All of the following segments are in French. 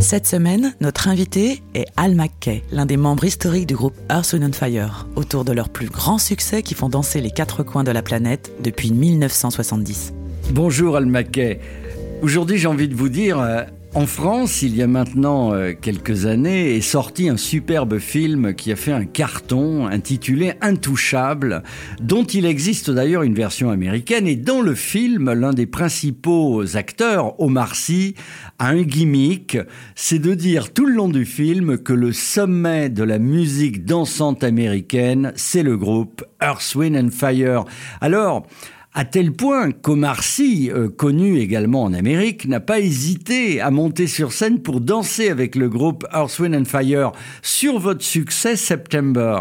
Cette semaine, notre invité est Al McKay, l'un des membres historiques du groupe Earth, Wind Fire, autour de leurs plus grands succès qui font danser les quatre coins de la planète depuis 1970. Bonjour Al Mackay. Aujourd'hui, j'ai envie de vous dire, euh, en France, il y a maintenant euh, quelques années, est sorti un superbe film qui a fait un carton intitulé Intouchable, dont il existe d'ailleurs une version américaine. Et dans le film, l'un des principaux acteurs, Omar Sy, a un gimmick, c'est de dire tout le long du film que le sommet de la musique dansante américaine, c'est le groupe Earth, Wind and Fire. Alors, à tel point qu'Omar Sy, euh, connu également en Amérique, n'a pas hésité à monter sur scène pour danser avec le groupe Earth, Wind and Fire sur votre succès September.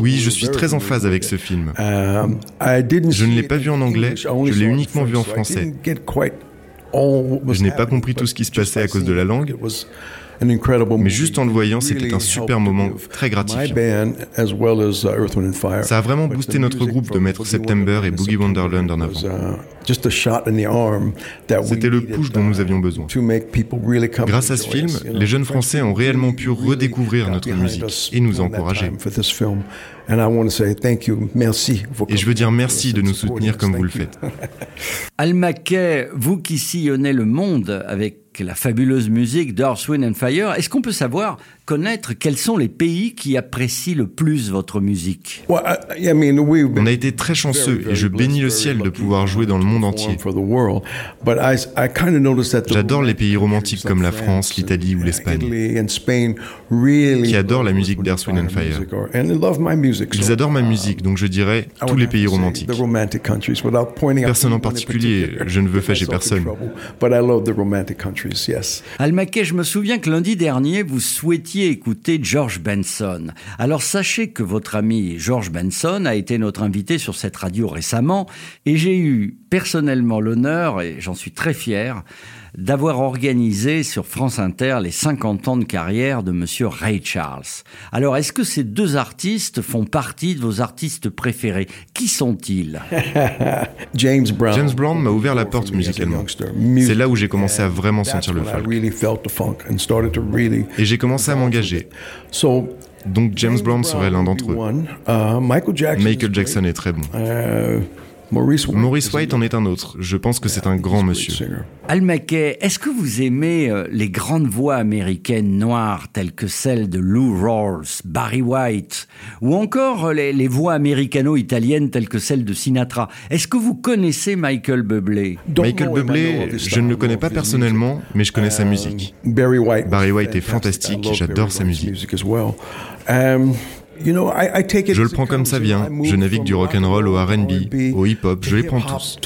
Oui, je suis très en phase avec ce film. Je ne l'ai pas vu en anglais, je l'ai uniquement vu en français. Je n'ai pas compris tout ce qui se passait à cause de la langue, mais juste en le voyant, c'était un super moment très gratifiant. Ça a vraiment boosté notre groupe de mettre September et Boogie Wonderland en avant. C'était le push dont nous avions besoin. Grâce à ce film, les jeunes Français ont réellement pu redécouvrir notre musique et nous encourager. Et je veux dire merci de nous soutenir comme vous le faites. Al Mackay, vous qui sillonnez le monde avec la fabuleuse musique d'Earth, Wind and Fire, est-ce qu'on peut savoir, connaître quels sont les pays qui apprécient le plus votre musique On a été très chanceux et je bénis le ciel de pouvoir jouer dans le monde entier. J'adore les pays romantiques comme la France, l'Italie ou l'Espagne, qui adorent la musique Wind and Fire. Ils adorent ma musique, donc je dirais tous les pays romantiques. Personne en particulier, je ne veux fâcher personne. Al je me souviens que lundi dernier, vous souhaitiez écouter George Benson. Alors sachez que votre ami George Benson a été notre invité sur cette radio récemment et j'ai eu personnellement l'honneur, et j'en suis très fier, d'avoir organisé sur France Inter les 50 ans de carrière de monsieur Ray Charles. Alors, est-ce que ces deux artistes font partie de vos artistes préférés? Qui sont-ils? James Brown m'a ouvert la porte musicalement. C'est là où j'ai commencé à vraiment sentir le folk. Et j'ai commencé à m'engager. Donc James Brown serait l'un d'entre eux. Michael Jackson est très bon. Maurice White. En est un autre. Je pense que c'est un grand monsieur. Al Mackay, est-ce que vous aimez euh, les grandes voix américaines noires telles que celles de Lou Rawls, Barry White, ou encore euh, les, les voix américano-italiennes telles que celles de Sinatra? Est-ce que vous connaissez Michael Bublé? Michael Bublé, je ne le connais pas personnellement, mais je connais sa musique. Barry White. Est fantastique, j'adore sa musique. Je le prends comme ça vient. Je navigue du rock'n'roll au R&B, au hip-hop. Je les prends tous.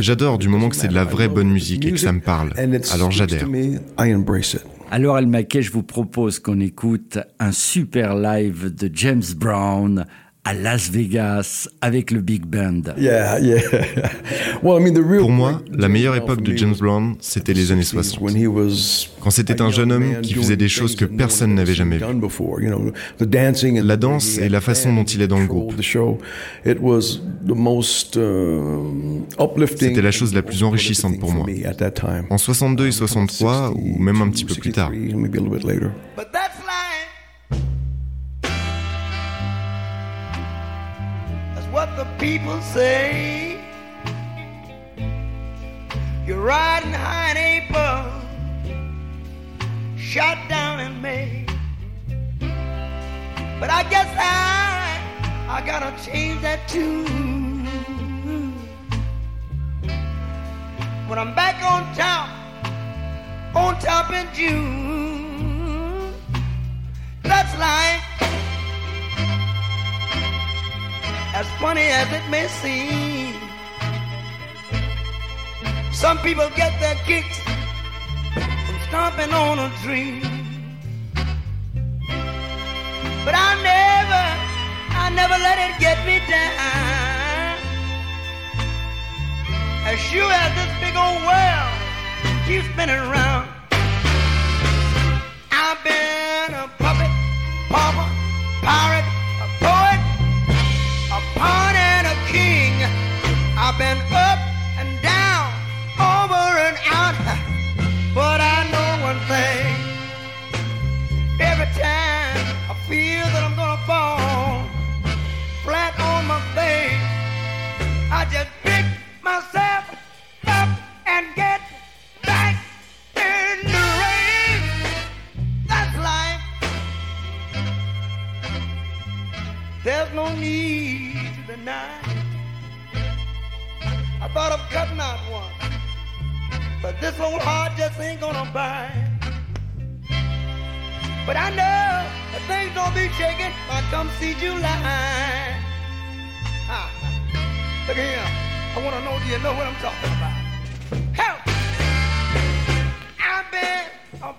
J'adore du moment que c'est de la vraie bonne musique et que ça me parle. Alors j'adhère. Alors Al je vous propose qu'on écoute un super live de James Brown à Las Vegas avec le Big Band. Pour moi, la meilleure époque de James Brown, c'était les années 60. Quand c'était un jeune homme qui faisait des choses que personne n'avait jamais vues. La danse et la façon dont il est dans le groupe. C'était la chose la plus enrichissante pour moi. En 62 et 63, ou même un petit peu plus tard. People say. You're riding high in April, shot down in May. But I guess I, I gotta change that tune. When I'm back on top, on top in June, that's life. As funny as it may seem. Some people get their kicks from stomping on a dream. But I never, I never let it get me down. As sure as this big old world keeps spinning around, I've been up and down, over and out, but I know one thing. Every time I feel that I'm gonna fall flat on my face, I just pick myself up and get back in the race. That's life. There's no need to deny. I thought of cutting out one, but this old heart just ain't gonna buy. But I know that things don't be shaking. I come see July. Ah, look here. I want to know, do you know what I'm talking about? Help! I've been a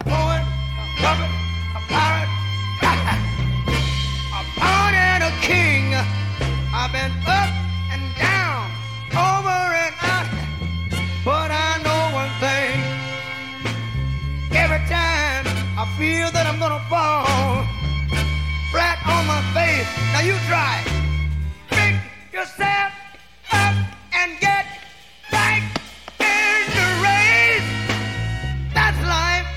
gonna fall flat on my face. Now you try. Pick yourself up and get back in the race. That's life.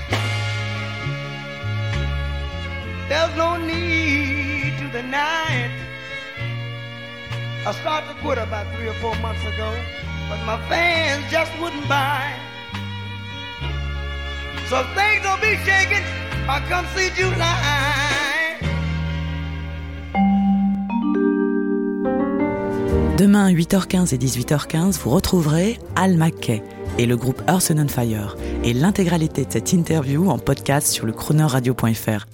There's no need to deny it. I started to quit about three or four months ago, but my fans just wouldn't buy. So things don't be shaking. Demain, 8h15 et 18h15, vous retrouverez Al McKay et le groupe Earth and Fire et l'intégralité de cette interview en podcast sur le chroneurradio.fr.